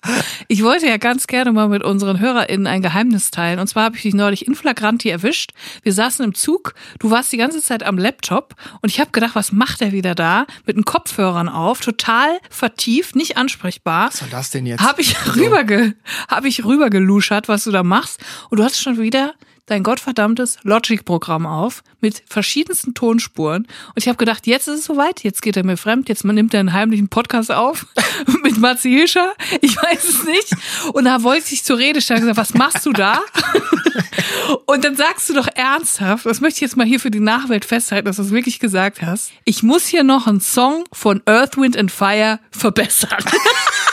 Ich wollte ja ganz gerne mal mit unseren HörerInnen ein Geheimnis teilen. Und zwar habe ich dich neulich in Flagranti erwischt. Wir saßen im Zug, du warst die ganze Zeit am Laptop und ich habe gedacht, was macht er wieder da? Mit den Kopfhörern auf, total vertieft, nicht ansprechbar. Was soll das denn jetzt? Habe ich rüberge, habe ich rübergeluschert, was du da machst. Und du hast schon wieder dein gottverdammtes Logic-Programm auf mit verschiedensten Tonspuren. Und ich habe gedacht, jetzt ist es soweit, jetzt geht er mir fremd, jetzt nimmt er einen heimlichen Podcast auf mit Matze Hilscher. Ich weiß es nicht. Und da wollte ich zur Rede stellen und gesagt, was machst du da? Und dann sagst du doch ernsthaft, das möchte ich jetzt mal hier für die Nachwelt festhalten, dass du es wirklich gesagt hast. Ich muss hier noch einen Song von Earth, Wind and Fire verbessern.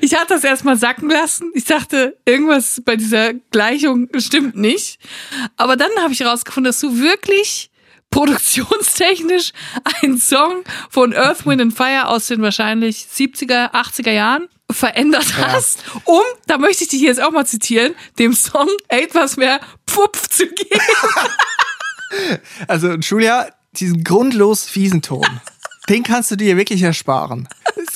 Ich hatte das erstmal sacken lassen. Ich dachte, irgendwas bei dieser Gleichung stimmt nicht. Aber dann habe ich herausgefunden, dass du wirklich produktionstechnisch einen Song von Earth, Wind and Fire aus den wahrscheinlich 70er, 80er Jahren verändert hast, um, da möchte ich dich jetzt auch mal zitieren, dem Song etwas mehr Pfupf zu geben. Also Julia, diesen grundlos fiesen Ton, den kannst du dir wirklich ersparen.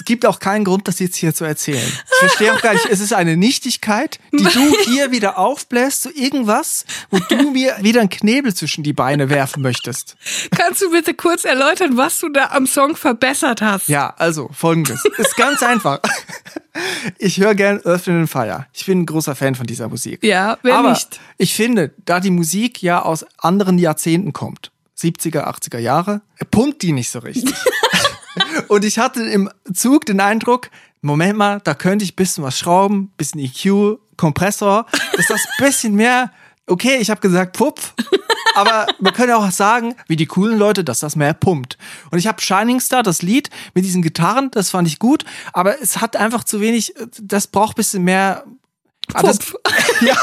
Es gibt auch keinen Grund, das jetzt hier zu erzählen. Ich verstehe auch gar nicht, es ist eine Nichtigkeit, die du hier wieder aufbläst zu irgendwas, wo du mir wieder einen Knebel zwischen die Beine werfen möchtest. Kannst du bitte kurz erläutern, was du da am Song verbessert hast? Ja, also folgendes. Ist ganz einfach. Ich höre gern Earth, Wind and Fire. Ich bin ein großer Fan von dieser Musik. Ja, wer Aber nicht? ich finde, da die Musik ja aus anderen Jahrzehnten kommt, 70er, 80er Jahre, pumpt die nicht so richtig. Und ich hatte im Zug den Eindruck, Moment mal, da könnte ich bisschen was schrauben, bisschen EQ, Kompressor, ist das bisschen mehr, okay, ich habe gesagt Pupf, aber man könnte auch sagen, wie die coolen Leute, dass das mehr pumpt. Und ich habe Shining Star, das Lied mit diesen Gitarren, das fand ich gut, aber es hat einfach zu wenig, das braucht bisschen mehr Ah, das, Pupf. ja.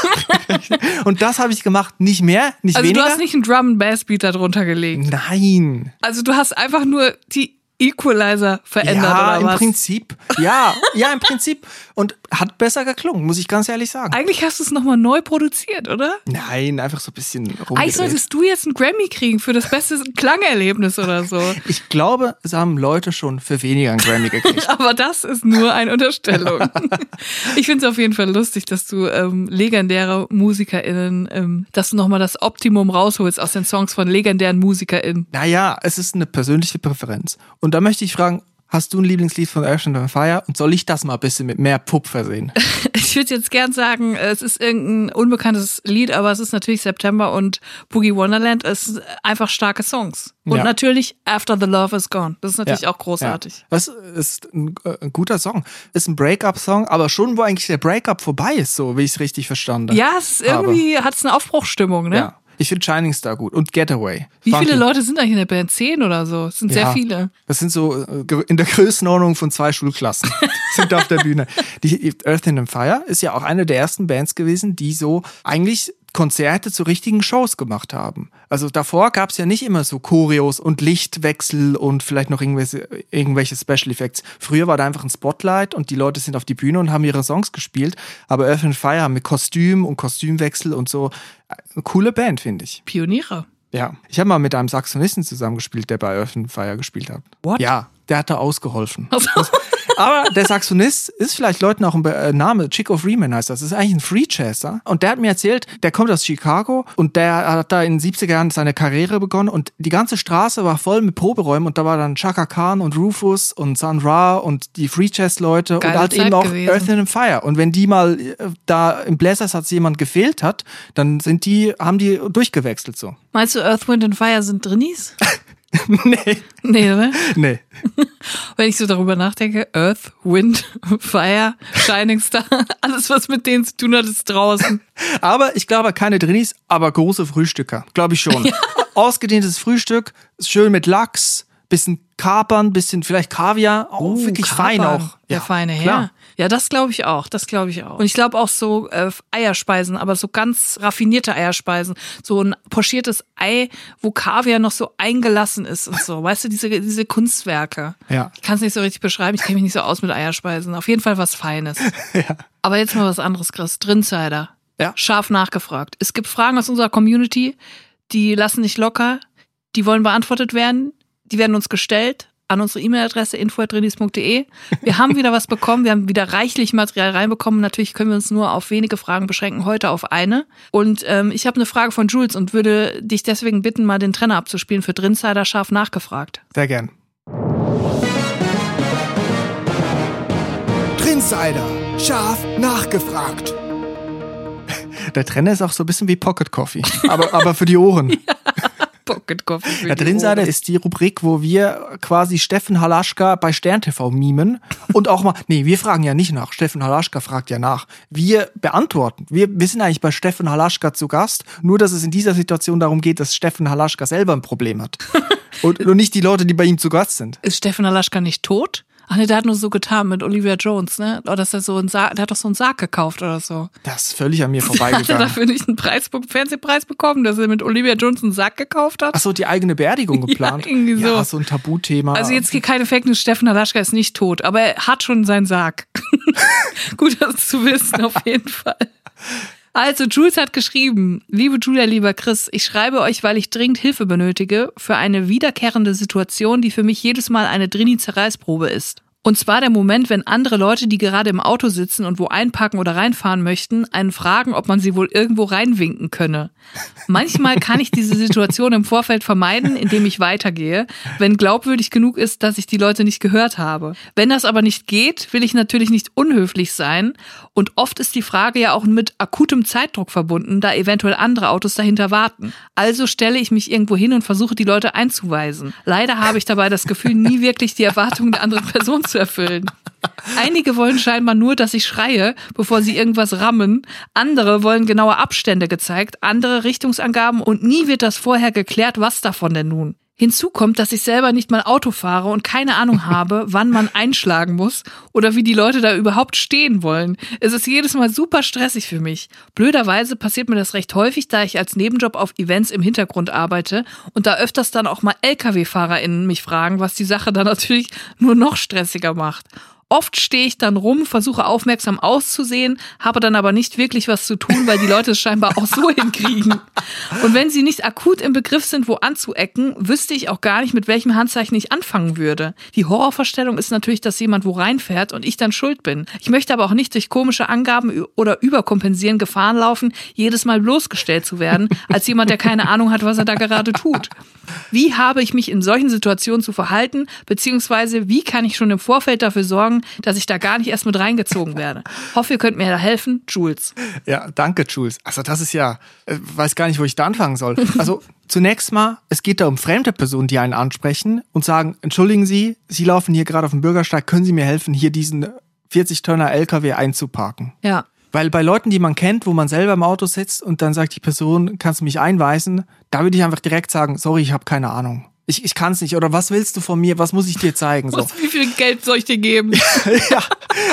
Und das habe ich gemacht, nicht mehr, nicht Also weniger. du hast nicht einen Drum and Bass Beat da drunter gelegt. Nein. Also du hast einfach nur die Equalizer verändert ja, oder im was? Prinzip. Ja, ja, im Prinzip. Und hat besser geklungen, muss ich ganz ehrlich sagen. Eigentlich hast du es nochmal neu produziert, oder? Nein, einfach so ein bisschen Eigentlich rumgedreht. solltest du jetzt einen Grammy kriegen für das beste Klangerlebnis oder so. Ich glaube, es haben Leute schon für weniger einen Grammy gekriegt. Aber das ist nur eine Unterstellung. Ich finde es auf jeden Fall lustig, dass du ähm, legendäre MusikerInnen, ähm, dass du nochmal das Optimum rausholst aus den Songs von legendären MusikerInnen. naja, es ist eine persönliche Präferenz. Und da möchte ich fragen, hast du ein Lieblingslied von Earth and Fire? Und soll ich das mal ein bisschen mit mehr Pup versehen? Ich würde jetzt gern sagen, es ist irgendein unbekanntes Lied, aber es ist natürlich September und Boogie Wonderland. Sind einfach starke Songs. Und Ja. natürlich After the Love is Gone. Das ist natürlich Ja, auch großartig. Ja. Das ist ein, äh, ein guter Song. Ist ein Break-up-Song, aber schon, wo eigentlich der Break-up vorbei ist, so wie ich es richtig verstanden Ja, es ist irgendwie hat es eine Aufbruchstimmung, ne? Ja. Ich finde Shining Star gut und Getaway. Wie Funky. viele Leute sind eigentlich in der Band? Zehn oder so? Das sind sehr Ja. viele. Das sind so äh, in der Größenordnung von zwei Schulklassen. sind auf der Bühne. Die Earth in Fire ist ja auch eine der ersten Bands gewesen, die so eigentlich Konzerte zu richtigen Shows gemacht haben. Also davor gab es ja nicht immer so Choreos und Lichtwechsel und vielleicht noch irgendwelche, irgendwelche Special Effects. Früher war da einfach ein Spotlight und die Leute sind auf die Bühne und haben ihre Songs gespielt. Aber Earth in Fire mit Kostüm und Kostümwechsel und so. Eine coole Band, finde ich. Pioniere. Ja. Ich habe mal mit einem Saxonisten zusammengespielt, der bei Earth in Fire gespielt hat. What? Ja, der hat da ausgeholfen. Also, Aber der Saxonist ist vielleicht Leuten auch ein Be äh, Name. Chico Freeman heißt das. Das ist eigentlich ein Free Jazzer. Und der hat mir erzählt, der kommt aus Chicago und der hat da in den 70er Jahren seine Karriere begonnen und die ganze Straße war voll mit Proberäumen und da war dann Chaka Khan und Rufus und Sun Ra und die Free Jazz Leute und halt Zeit eben auch gewesen. Earth in Fire. Und wenn die mal äh, da im Bläsersatz jemand gefehlt hat, dann sind die, haben die durchgewechselt so. meinst du, Earth, Wind and Fire sind Drinnies? nee, Nee, oder? nee. Wenn ich so darüber nachdenke, Earth, Wind, Fire, Shining Star, alles, was mit denen zu tun hat, ist draußen. Aber ich glaube keine Drinnies, aber große Frühstücker. Glaube ich schon. Ausgedehntes Frühstück, schön mit Lachs, bisschen Kapern, bisschen vielleicht Kaviar. Oh, wirklich fein Kapern, auch. Der feine Herr. klar. Ja, das glaube ich auch. Das glaube ich auch. Und ich glaube auch so äh, Eierspeisen, aber so ganz raffinierte Eierspeisen. So ein pochiertes Ei, wo Kaviar noch so eingelassen ist und so. Weißt du, diese, diese Kunstwerke. Ja. Ich kann es nicht so richtig beschreiben. Ich kenne mich nicht so aus mit Eierspeisen. Auf jeden Fall was Feines. Ja. Aber jetzt mal was anderes, Chris. Drinsider. Ja. Scharf nachgefragt. Es gibt Fragen aus unserer Community, die lassen nicht locker. Die wollen beantwortet werden. Die werden uns gestellt an unsere E-Mail-Adresse info.drinis.de. Wir haben wieder was bekommen. Wir haben wieder reichlich Material reinbekommen. Natürlich können wir uns nur auf wenige Fragen beschränken, heute auf eine. Und ähm, ich habe eine Frage von Jules und würde dich deswegen bitten, mal den Trenner abzuspielen für Drinsider scharf nachgefragt. Sehr gern. Trinsider, scharf nachgefragt. Der Trenner ist auch so ein bisschen wie Pocket Coffee. Aber, aber für die Ohren. Pocket Coffee. Ja, Ohren. ist die Rubrik, wo wir quasi Steffen Halaschka bei Stern TV mimen und auch mal, nee, wir fragen ja nicht nach. Steffen Halaschka fragt ja nach. Wir beantworten. Wir, wir sind eigentlich bei Steffen Halaschka zu Gast, nur dass es in dieser Situation darum geht, dass Steffen Halaschka selber ein Problem hat. und, und nicht die Leute, die bei ihm zu Gast sind. Ist Steffen Alaschka nicht tot? Ach ne, der hat nur so getan mit Olivia Jones, ne? Oder dass er so einen Sarg, der hat doch so einen Sarg gekauft oder so. Das ist völlig an mir Hat er vorbeigegangen. dafür nicht einen Preis, Fernsehpreis bekommen, dass er mit Olivia Jones einen Sarg gekauft hat? Ach so, die eigene Beerdigung geplant. irgendwie so. Ja, so ein Tabuthema. Also jetzt hier keine Fake News, Steffen Alaschka ist nicht tot, aber er hat schon seinen Sarg. Gut, das zu wissen, auf jeden Fall. Also, Jules hat geschrieben, liebe Julia, lieber Chris, ich schreibe euch, weil ich dringend Hilfe benötige für eine wiederkehrende Situation, die für mich jedes Mal eine Drini-Zerreißprobe ist. Und zwar der Moment, wenn andere Leute, die gerade im Auto sitzen und wo einparken oder reinfahren möchten, einen fragen, ob man sie wohl irgendwo reinwinken könne. Manchmal kann ich diese Situation im Vorfeld vermeiden, indem ich weitergehe, wenn glaubwürdig genug ist, dass ich die Leute nicht gehört habe. Wenn das aber nicht geht, will ich natürlich nicht unhöflich sein. Und oft ist die Frage ja auch mit akutem Zeitdruck verbunden, da eventuell andere Autos dahinter warten. Also stelle ich mich irgendwo hin und versuche, die Leute einzuweisen. Leider habe ich dabei das Gefühl, nie wirklich die Erwartungen der anderen Person zu erfüllen. Einige wollen scheinbar nur, dass ich schreie, bevor sie irgendwas rammen. Andere wollen genaue Abstände gezeigt, andere Richtungsangaben und nie wird das vorher geklärt, was davon denn nun. Hinzu kommt, dass ich selber nicht mal Auto fahre und keine Ahnung habe, wann man einschlagen muss oder wie die Leute da überhaupt stehen wollen. Es ist jedes Mal super stressig für mich. Blöderweise passiert mir das recht häufig, da ich als Nebenjob auf Events im Hintergrund arbeite und da öfters dann auch mal LKW-FahrerInnen mich fragen, was die Sache dann natürlich nur noch stressiger macht. Oft stehe ich dann rum, versuche aufmerksam auszusehen, habe dann aber nicht wirklich was zu tun, weil die Leute es scheinbar auch so hinkriegen. Und wenn sie nicht akut im Begriff sind, wo anzuecken, wüsste ich auch gar nicht, mit welchem Handzeichen ich anfangen würde. Die Horrorvorstellung ist natürlich, dass jemand wo reinfährt und ich dann schuld bin. Ich möchte aber auch nicht durch komische Angaben oder Überkompensieren Gefahren laufen, jedes Mal bloßgestellt zu werden, als jemand, der keine Ahnung hat, was er da gerade tut. Wie habe ich mich in solchen Situationen zu verhalten, beziehungsweise wie kann ich schon im Vorfeld dafür sorgen, dass ich da gar nicht erst mit reingezogen werde? Hoffe, ihr könnt mir da helfen. Jules. Ja, danke, Jules. Also das ist ja, äh, weiß gar nicht, wo ich da anfangen soll. Also zunächst mal, es geht da um fremde Personen, die einen ansprechen und sagen, entschuldigen Sie, Sie laufen hier gerade auf dem Bürgersteig, können Sie mir helfen, hier diesen 40-Tonner LKW einzuparken? Ja. Weil bei Leuten, die man kennt, wo man selber im Auto sitzt und dann sagt die Person, kannst du mich einweisen, da würde ich einfach direkt sagen, sorry, ich habe keine Ahnung. Ich, ich kann es nicht. Oder was willst du von mir? Was muss ich dir zeigen? So. Wie viel Geld soll ich dir geben? ja.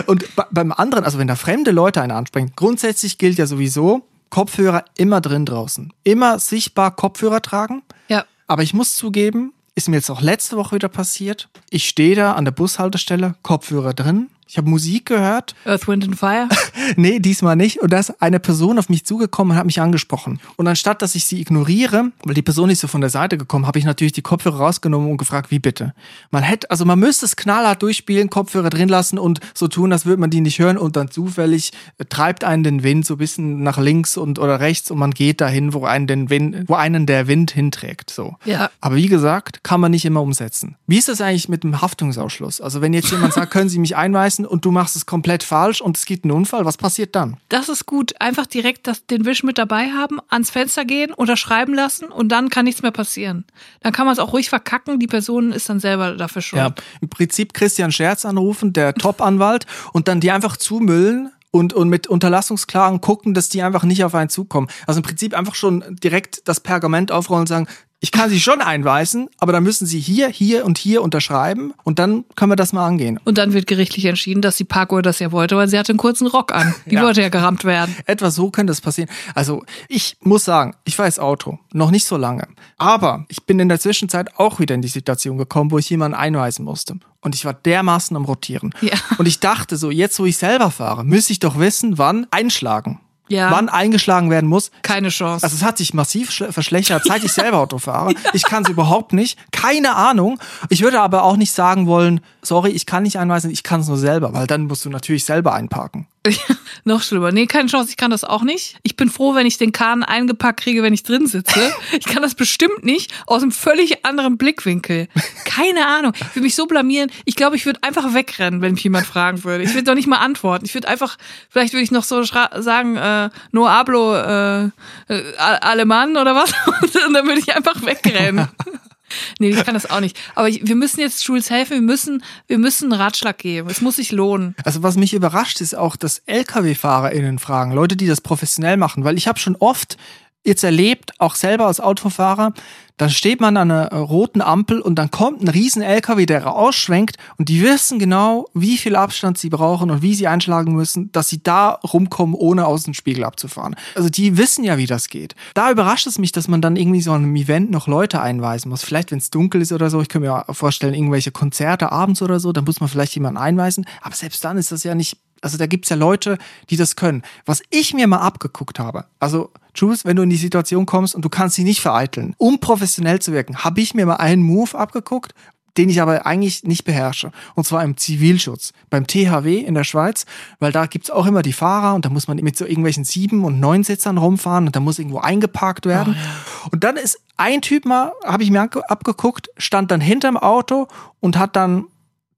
Und bei- beim anderen, also wenn da fremde Leute einen ansprechen, grundsätzlich gilt ja sowieso, Kopfhörer immer drin draußen. Immer sichtbar Kopfhörer tragen. ja. Aber ich muss zugeben, ist mir jetzt auch letzte Woche wieder passiert. Ich stehe da an der Bushaltestelle, Kopfhörer drin. Ich habe Musik gehört. Earth, Wind and Fire. Nee, diesmal nicht. Und da ist eine Person auf mich zugekommen und hat mich angesprochen. Und anstatt, dass ich sie ignoriere, weil die Person ist so von der Seite gekommen, habe ich natürlich die Kopfhörer rausgenommen und gefragt, wie bitte. Man hätte, also man müsste es knallhart durchspielen, Kopfhörer drin lassen und so tun, als würde man die nicht hören und dann zufällig äh, treibt einen den Wind so ein bisschen nach links und oder rechts und man geht dahin, wo einen den Wind, wo einen der Wind hinträgt. So. Ja. Aber wie gesagt, kann man nicht immer umsetzen. Wie ist das eigentlich mit dem Haftungsausschluss? Also wenn jetzt jemand sagt, können Sie mich einweisen und du machst es komplett falsch und es gibt einen Unfall, was passiert dann? Das ist gut. Einfach direkt das, den Wisch mit dabei haben, ans Fenster gehen, unterschreiben lassen und dann kann nichts mehr passieren. Dann kann man es auch ruhig verkacken. Die Person ist dann selber dafür schuld. Ja, im Prinzip Christian Scherz anrufen, der Top-Anwalt, und dann die einfach zumüllen und, und mit Unterlassungsklagen gucken, dass die einfach nicht auf einen zukommen. Also im Prinzip einfach schon direkt das Pergament aufrollen und sagen, ich kann sie schon einweisen, aber dann müssen sie hier, hier und hier unterschreiben und dann können wir das mal angehen. Und dann wird gerichtlich entschieden, dass die Parkour das ja wollte, weil sie hatte einen kurzen Rock an. Die Ja. wollte ja gerammt werden. Etwa so könnte das passieren. Also ich muss sagen, ich weiß Auto, noch nicht so lange. Aber ich bin in der Zwischenzeit auch wieder in die Situation gekommen, wo ich jemanden einweisen musste. Und ich war dermaßen am Rotieren. Ja. Und ich dachte so, jetzt wo ich selber fahre, müsste ich doch wissen, wann einschlagen. Ja. Wann eingeschlagen werden muss. Keine Chance. Also es hat sich massiv schle- verschlechtert, seit ich selber Auto fahre. Ich kann es überhaupt nicht. Keine Ahnung. Ich würde aber auch nicht sagen wollen, sorry, ich kann nicht einweisen, ich kann es nur selber, weil dann musst du natürlich selber einparken. Noch schlimmer. Nee, keine Chance, ich kann das auch nicht. Ich bin froh, wenn ich den Kahn eingepackt kriege, wenn ich drin sitze. Ich kann das bestimmt nicht aus einem völlig anderen Blickwinkel. Keine Ahnung. Ich würde mich so blamieren. Ich glaube, ich würde einfach wegrennen, wenn mich jemand fragen würde. Ich würde doch nicht mal antworten. Ich würde einfach, vielleicht würde ich noch so sagen, äh, no hablo äh, äh, Alemann oder was. Und dann würde ich einfach wegrennen. Nee, ich kann das auch nicht. Aber ich, wir müssen jetzt Jules helfen. Wir müssen, wir müssen einen Ratschlag geben. Es muss sich lohnen. Also was mich überrascht, ist auch, dass Lkw-FahrerInnen fragen, Leute, die das professionell machen, weil ich habe schon oft jetzt erlebt, auch selber als Autofahrer, dann steht man an einer roten Ampel und dann kommt ein riesen LKW, der ausschwenkt und die wissen genau, wie viel Abstand sie brauchen und wie sie einschlagen müssen, dass sie da rumkommen, ohne aus dem Spiegel abzufahren. Also die wissen ja, wie das geht. Da überrascht es mich, dass man dann irgendwie so an einem Event noch Leute einweisen muss. Vielleicht, wenn es dunkel ist oder so, ich kann mir vorstellen, irgendwelche Konzerte abends oder so, dann muss man vielleicht jemanden einweisen. Aber selbst dann ist das ja nicht also da gibt's ja Leute, die das können. Was ich mir mal abgeguckt habe, also Jules, wenn du in die Situation kommst und du kannst sie nicht vereiteln, um professionell zu wirken, habe ich mir mal einen Move abgeguckt, den ich aber eigentlich nicht beherrsche. Und zwar im Zivilschutz, beim THW in der Schweiz, weil da gibt's auch immer die Fahrer und da muss man mit so irgendwelchen sieben und neun Sitzern rumfahren und da muss irgendwo eingeparkt werden. Und dann ist ein Typ mal, habe ich mir abgeguckt, stand dann hinterm Auto und hat dann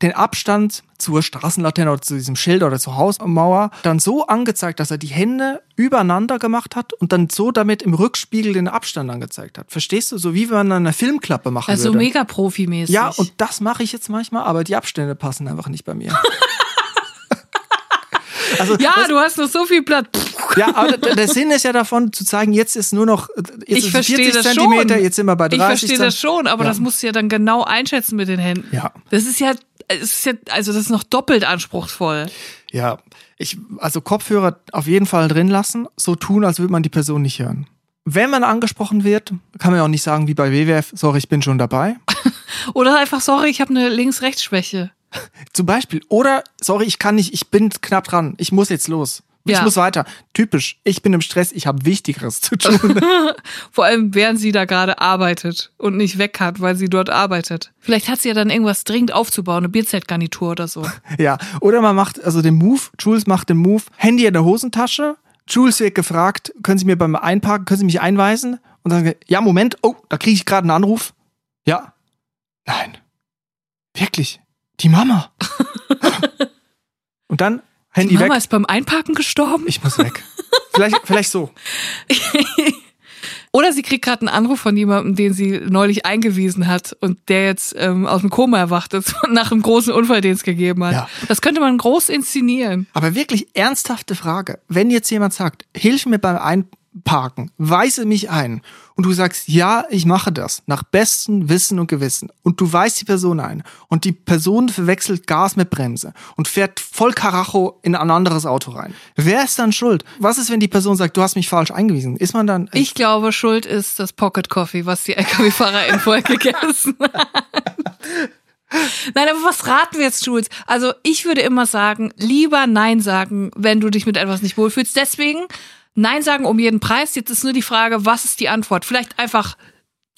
den Abstand zur Straßenlaterne oder zu diesem Schild oder zur Hausmauer dann so angezeigt, dass er die Hände übereinander gemacht hat und dann so damit im Rückspiegel den Abstand angezeigt hat. Verstehst du? So wie wenn man eine Filmklappe machen Also würde. mega profimäßig. Ja, und das mache ich jetzt manchmal, aber die Abstände passen einfach nicht bei mir. also, ja, das, du hast noch so viel Platz. ja, aber der Sinn ist ja davon, zu zeigen, jetzt ist nur noch jetzt Ich ist es verstehe 40 das Zentimeter, schon. jetzt sind wir bei 30 Ich verstehe das schon, aber Ja. das musst du ja dann genau einschätzen mit den Händen. Ja. Das ist ja, ist ja, also das ist noch doppelt anspruchsvoll. Ja, ich, also Kopfhörer auf jeden Fall drin lassen, so tun, als würde man die Person nicht hören. Wenn man angesprochen wird, kann man ja auch nicht sagen wie bei WWF, sorry, ich bin schon dabei. Oder einfach, sorry, ich habe eine Links-Rechts-Schwäche. Zum Beispiel. Oder, sorry, ich kann nicht, ich bin knapp dran, ich muss jetzt los. Ich Ja. muss weiter. Typisch, ich bin im Stress, ich habe Wichtigeres zu tun. Vor allem, während sie da gerade arbeitet und nicht weg hat, weil sie dort arbeitet. Vielleicht hat sie ja dann irgendwas dringend aufzubauen, eine Bierzeltgarnitur oder so. ja. Oder man macht also den Move, Jules macht den Move, Handy in der Hosentasche, Jules wird gefragt, können Sie mir beim Einparken, können Sie mich einweisen? Und dann, ja, Moment, oh, da kriege ich gerade einen Anruf. Ja. Nein. Wirklich. Die Mama. Und dann Handy Die Mama weg. ist beim Einparken gestorben. Ich muss weg. vielleicht, vielleicht so. Oder sie kriegt gerade einen Anruf von jemandem, den sie neulich eingewiesen hat und der jetzt ähm, aus dem Koma erwacht ist nach einem großen Unfall, den es gegeben hat. Ja. Das könnte man groß inszenieren. Aber wirklich ernsthafte Frage. Wenn jetzt jemand sagt, hilf mir beim Einparken, weise mich ein und du sagst, ja, ich mache das nach bestem Wissen und Gewissen und du weist die Person ein und die Person verwechselt Gas mit Bremse und fährt voll Karacho in ein anderes Auto rein. Wer ist dann schuld? Was ist, wenn die Person sagt, du hast mich falsch eingewiesen? Ist man dann... Ich glaube, schuld ist das Pocket Coffee, was die LKW-Fahrerin vorher gegessen hat. Nein, aber was raten wir jetzt, Jules? Also ich würde immer sagen, lieber Nein sagen, wenn du dich mit etwas nicht wohlfühlst. Deswegen Nein sagen um jeden Preis. Jetzt ist nur die Frage, was ist die Antwort? Vielleicht einfach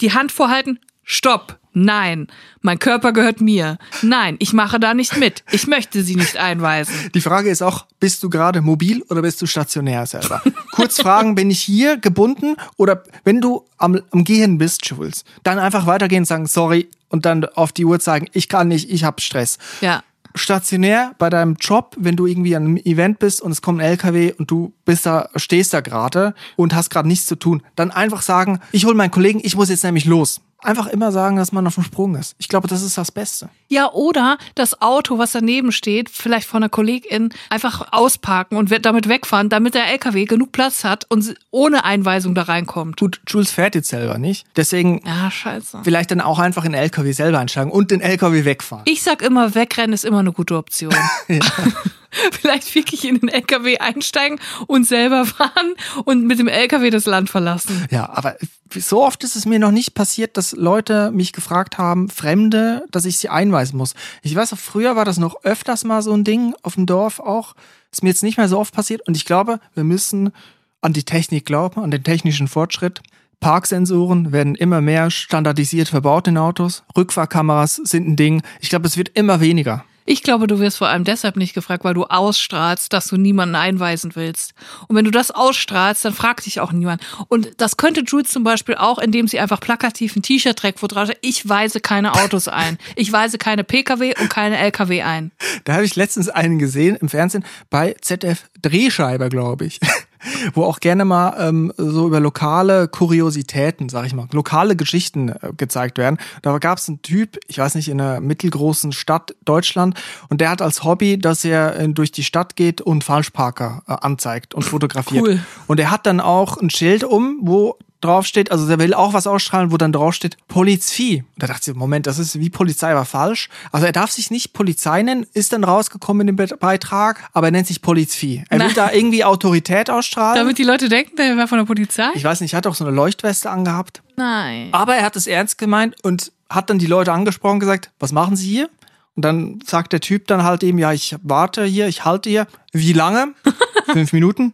die Hand vorhalten. Stopp. Nein. Mein Körper gehört mir. Nein, ich mache da nicht mit. Ich möchte sie nicht einweisen. Die Frage ist auch, bist du gerade mobil oder bist du stationär selber? Kurz fragen, bin ich hier gebunden oder wenn du am, am Gehen bist, Jules, dann einfach weitergehen und sagen, sorry und dann auf die Uhr zeigen, ich kann nicht, ich habe Stress. Ja. Stationär bei deinem Job, wenn du irgendwie an einem Event bist und es kommt ein LKW und du bist da, stehst da gerade und hast gerade nichts zu tun, dann einfach sagen, ich hole meinen Kollegen, ich muss jetzt nämlich los. Einfach immer sagen, dass man auf dem Sprung ist. Ich glaube, das ist das Beste. Ja, oder das Auto, was daneben steht, vielleicht von einer Kollegin, einfach ausparken und damit wegfahren, damit der LKW genug Platz hat und ohne Einweisung da reinkommt. Gut, Jules fährt jetzt selber nicht. Deswegen Ja, scheiße. vielleicht dann auch einfach in den LKW selber einsteigen und den LKW wegfahren. Ich sag immer, wegrennen ist immer eine gute Option. Vielleicht wirklich in den LKW einsteigen und selber fahren und mit dem LKW das Land verlassen. Ja, aber so oft ist es mir noch nicht passiert, dass Leute mich gefragt haben, Fremde, dass ich sie einweisen muss. Ich weiß früher war das noch öfters mal so ein Ding auf dem Dorf auch. Ist mir jetzt nicht mehr so oft passiert und ich glaube, wir müssen an die Technik glauben, an den technischen Fortschritt. Parksensoren werden immer mehr standardisiert verbaut in Autos. Rückfahrkameras sind ein Ding. Ich glaube, es wird immer weniger. Ich glaube, du wirst vor allem deshalb nicht gefragt, weil du ausstrahlst, dass du niemanden einweisen willst. Und wenn du das ausstrahlst, dann fragt dich auch niemand. Und das könnte Jules zum Beispiel auch, indem sie einfach plakativ ein T-Shirt trägt, wo drauf steht, ich weise keine Autos ein. Ich weise keine Pkw und keine Lkw ein. Da habe ich letztens einen gesehen im Fernsehen bei ZDF Drehscheibe, glaube ich. Wo auch gerne mal ähm, so über lokale Kuriositäten, sag ich mal, lokale Geschichten äh, gezeigt werden. Da gab es einen Typ, ich weiß nicht, in einer mittelgroßen Stadt Deutschland, und der hat als Hobby, dass er äh, durch die Stadt geht und Falschparker äh, anzeigt und fotografiert. Cool. Und er hat dann auch ein Schild um, wo draufsteht, also der will auch was ausstrahlen, wo dann draufsteht Polizei. Und da dachte ich, Moment, das ist wie Polizei, war falsch. Also er darf sich nicht Polizei nennen, ist dann rausgekommen in dem Be Beitrag, aber er nennt sich Polizei. Er will da irgendwie Autorität ausstrahlen. Damit die Leute denken, der wäre von der Polizei? ich weiß nicht, er hat auch so eine Leuchtweste angehabt. Nein. Aber er hat es ernst gemeint und hat dann die Leute angesprochen und gesagt, was machen Sie hier? Und dann sagt der Typ dann halt eben, ja, ich warte hier, ich halte hier. Wie lange? Fünf Minuten?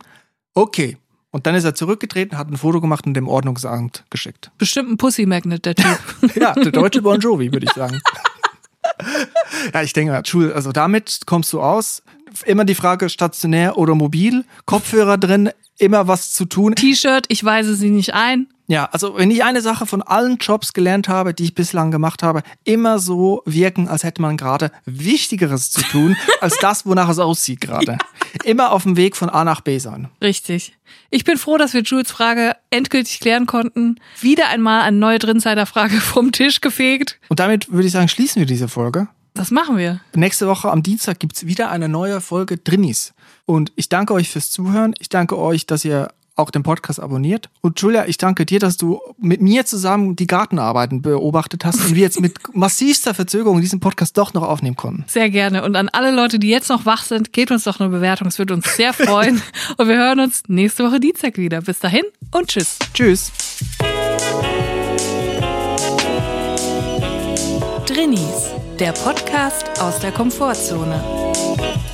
Okay. Und dann ist er zurückgetreten, hat ein Foto gemacht und dem Ordnungsamt geschickt. Bestimmt ein Pussy Magnet, der Typ. Ja, der deutsche Bon Jovi, würde ich sagen. ja, ich denke, Schul, also damit kommst du aus. Immer die Frage, stationär oder mobil, Kopfhörer drin, immer was zu tun. T-Shirt, ich weise sie nicht ein. Ja, also wenn ich eine Sache von allen Jobs gelernt habe, die ich bislang gemacht habe, immer so wirken, als hätte man gerade Wichtigeres zu tun, als das, wonach es aussieht gerade. Immer auf dem Weg von A nach B sein. Richtig. Ich bin froh, dass wir Jules Frage endgültig klären konnten. Wieder einmal eine neue Drinsider-Frage vom Tisch gefegt. Und damit würde ich sagen, schließen wir diese Folge. Das machen wir. Nächste Woche am Dienstag gibt's wieder eine neue Folge Drinnies. Und ich danke euch fürs Zuhören. Ich danke euch, dass ihr auch den Podcast abonniert. Und Julia, ich danke dir, dass du mit mir zusammen die Gartenarbeiten beobachtet hast und wir jetzt mit massivster Verzögerung diesen Podcast doch noch aufnehmen konnten. Sehr gerne. Und an alle Leute, die jetzt noch wach sind, gebt uns doch eine Bewertung. Es würde uns sehr freuen. und wir hören uns nächste Woche Dienstag wieder. Bis dahin und tschüss. Tschüss. Drinnies, der Podcast aus der Komfortzone.